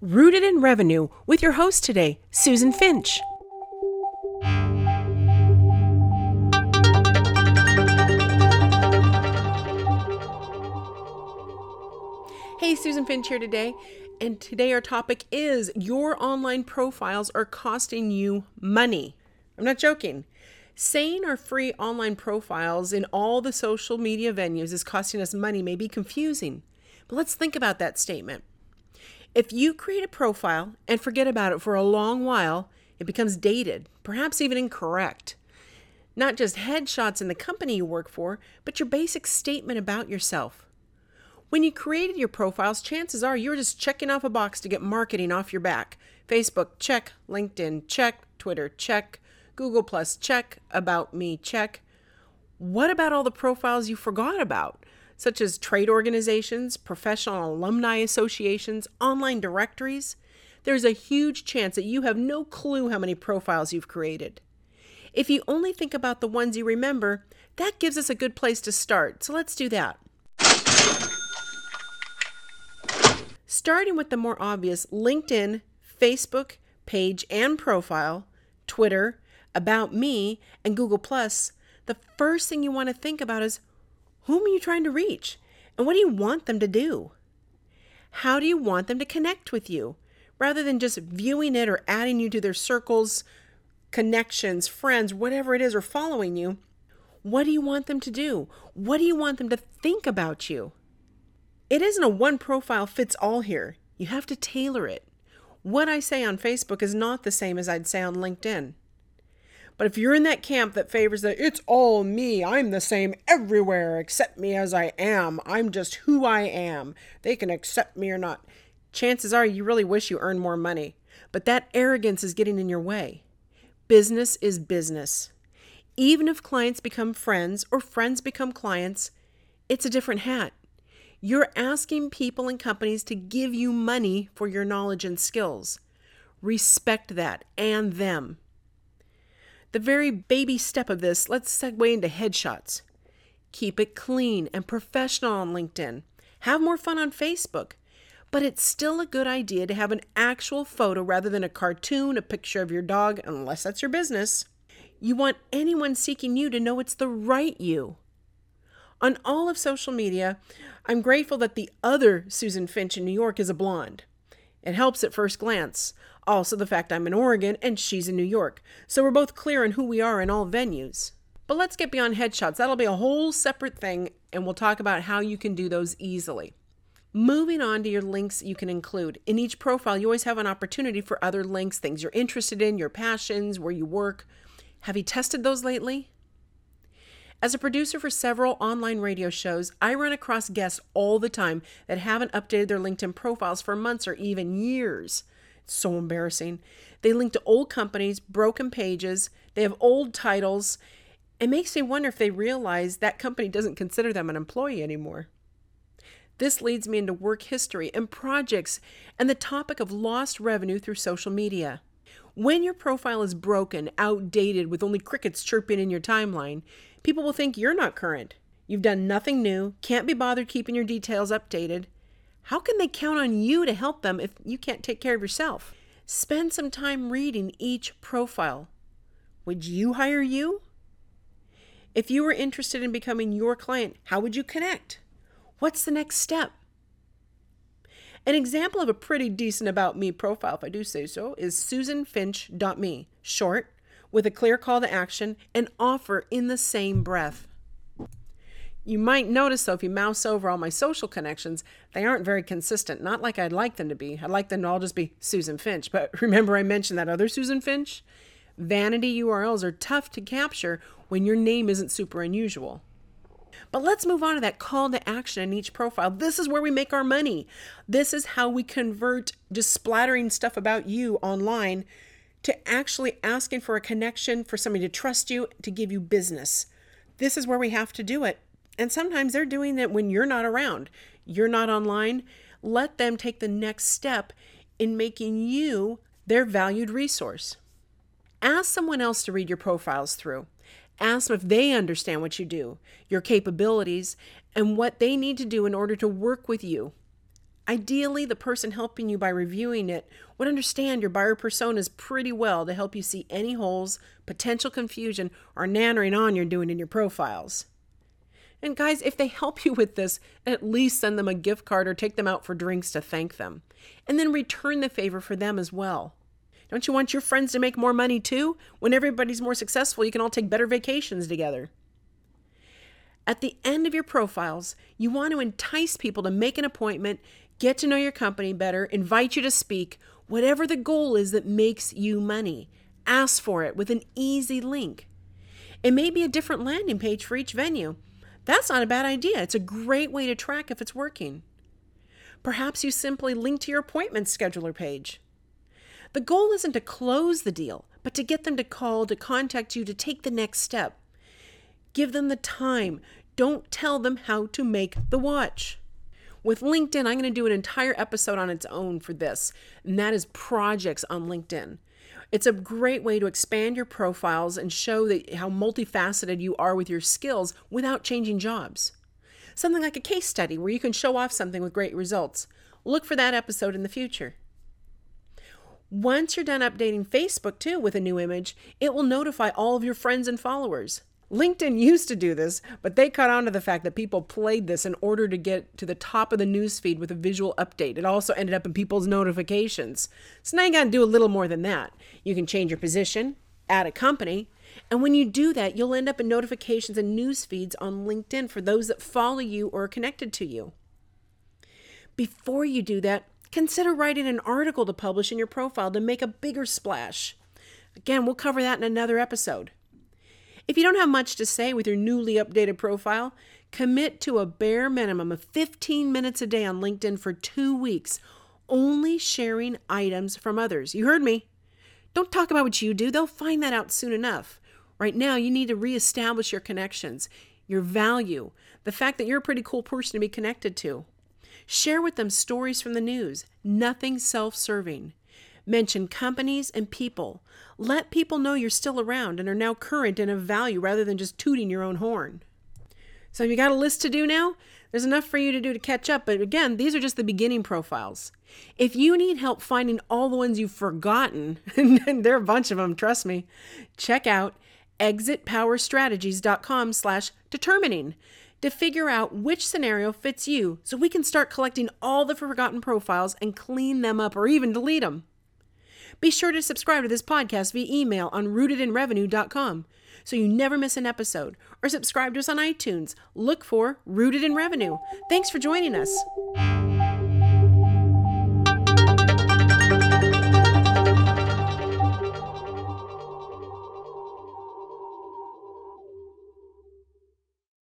Rooted in Revenue with your host today, Susan Finch. Hey, Susan Finch here today, and today our topic is Your online profiles are costing you money. I'm not joking. Saying our free online profiles in all the social media venues is costing us money may be confusing, but let's think about that statement. If you create a profile and forget about it for a long while, it becomes dated, perhaps even incorrect. Not just headshots in the company you work for, but your basic statement about yourself. When you created your profiles, chances are you were just checking off a box to get marketing off your back. Facebook, check. LinkedIn, check. Twitter, check. Google Plus, check. About Me, check. What about all the profiles you forgot about? Such as trade organizations, professional alumni associations, online directories, there's a huge chance that you have no clue how many profiles you've created. If you only think about the ones you remember, that gives us a good place to start. So let's do that. Starting with the more obvious LinkedIn, Facebook page and profile, Twitter, About Me, and Google the first thing you want to think about is whom are you trying to reach? And what do you want them to do? How do you want them to connect with you? Rather than just viewing it or adding you to their circles, connections, friends, whatever it is, or following you, what do you want them to do? What do you want them to think about you? It isn't a one profile fits all here. You have to tailor it. What I say on Facebook is not the same as I'd say on LinkedIn. But if you're in that camp that favors that it's all me, I'm the same everywhere, accept me as I am, I'm just who I am, they can accept me or not, chances are you really wish you earned more money. But that arrogance is getting in your way. Business is business. Even if clients become friends or friends become clients, it's a different hat. You're asking people and companies to give you money for your knowledge and skills. Respect that and them. The very baby step of this, let's segue into headshots. Keep it clean and professional on LinkedIn. Have more fun on Facebook. But it's still a good idea to have an actual photo rather than a cartoon, a picture of your dog, unless that's your business. You want anyone seeking you to know it's the right you. On all of social media, I'm grateful that the other Susan Finch in New York is a blonde. It helps at first glance. Also, the fact I'm in Oregon and she's in New York. So we're both clear on who we are in all venues. But let's get beyond headshots. That'll be a whole separate thing, and we'll talk about how you can do those easily. Moving on to your links you can include. In each profile, you always have an opportunity for other links, things you're interested in, your passions, where you work. Have you tested those lately? As a producer for several online radio shows, I run across guests all the time that haven't updated their LinkedIn profiles for months or even years. It's so embarrassing. They link to old companies, broken pages, they have old titles. It makes me wonder if they realize that company doesn't consider them an employee anymore. This leads me into work history and projects and the topic of lost revenue through social media. When your profile is broken, outdated, with only crickets chirping in your timeline, people will think you're not current. You've done nothing new, can't be bothered keeping your details updated. How can they count on you to help them if you can't take care of yourself? Spend some time reading each profile. Would you hire you? If you were interested in becoming your client, how would you connect? What's the next step? An example of a pretty decent About Me profile, if I do say so, is susanfinch.me, short, with a clear call to action, and offer in the same breath. You might notice, though, if you mouse over all my social connections, they aren't very consistent. Not like I'd like them to be. I'd like them to all just be Susan Finch. But remember, I mentioned that other Susan Finch? Vanity URLs are tough to capture when your name isn't super unusual. But let's move on to that call to action in each profile. This is where we make our money. This is how we convert just splattering stuff about you online to actually asking for a connection, for somebody to trust you, to give you business. This is where we have to do it. And sometimes they're doing it when you're not around, you're not online. Let them take the next step in making you their valued resource. Ask someone else to read your profiles through. Ask them if they understand what you do, your capabilities, and what they need to do in order to work with you. Ideally, the person helping you by reviewing it would understand your buyer personas pretty well to help you see any holes, potential confusion, or nannering on you're doing in your profiles. And guys, if they help you with this, at least send them a gift card or take them out for drinks to thank them. And then return the favor for them as well. Don't you want your friends to make more money too? When everybody's more successful, you can all take better vacations together. At the end of your profiles, you want to entice people to make an appointment, get to know your company better, invite you to speak, whatever the goal is that makes you money. Ask for it with an easy link. It may be a different landing page for each venue. That's not a bad idea. It's a great way to track if it's working. Perhaps you simply link to your appointment scheduler page. The goal isn't to close the deal, but to get them to call, to contact you, to take the next step. Give them the time. Don't tell them how to make the watch. With LinkedIn, I'm going to do an entire episode on its own for this, and that is projects on LinkedIn. It's a great way to expand your profiles and show that how multifaceted you are with your skills without changing jobs. Something like a case study where you can show off something with great results. Look for that episode in the future. Once you're done updating Facebook too with a new image, it will notify all of your friends and followers. LinkedIn used to do this, but they caught on to the fact that people played this in order to get to the top of the newsfeed with a visual update. It also ended up in people's notifications. So now you got to do a little more than that. You can change your position, add a company, and when you do that, you'll end up in notifications and news feeds on LinkedIn for those that follow you or are connected to you. Before you do that, Consider writing an article to publish in your profile to make a bigger splash. Again, we'll cover that in another episode. If you don't have much to say with your newly updated profile, commit to a bare minimum of 15 minutes a day on LinkedIn for two weeks, only sharing items from others. You heard me. Don't talk about what you do, they'll find that out soon enough. Right now, you need to reestablish your connections, your value, the fact that you're a pretty cool person to be connected to. Share with them stories from the news, nothing self serving. Mention companies and people. Let people know you're still around and are now current and of value rather than just tooting your own horn. So, you got a list to do now? There's enough for you to do to catch up, but again, these are just the beginning profiles. If you need help finding all the ones you've forgotten, and there are a bunch of them, trust me, check out exitpowerstrategies.com slash determining to figure out which scenario fits you so we can start collecting all the forgotten profiles and clean them up or even delete them. Be sure to subscribe to this podcast via email on rootedinrevenue.com so you never miss an episode or subscribe to us on iTunes. Look for Rooted in Revenue. Thanks for joining us.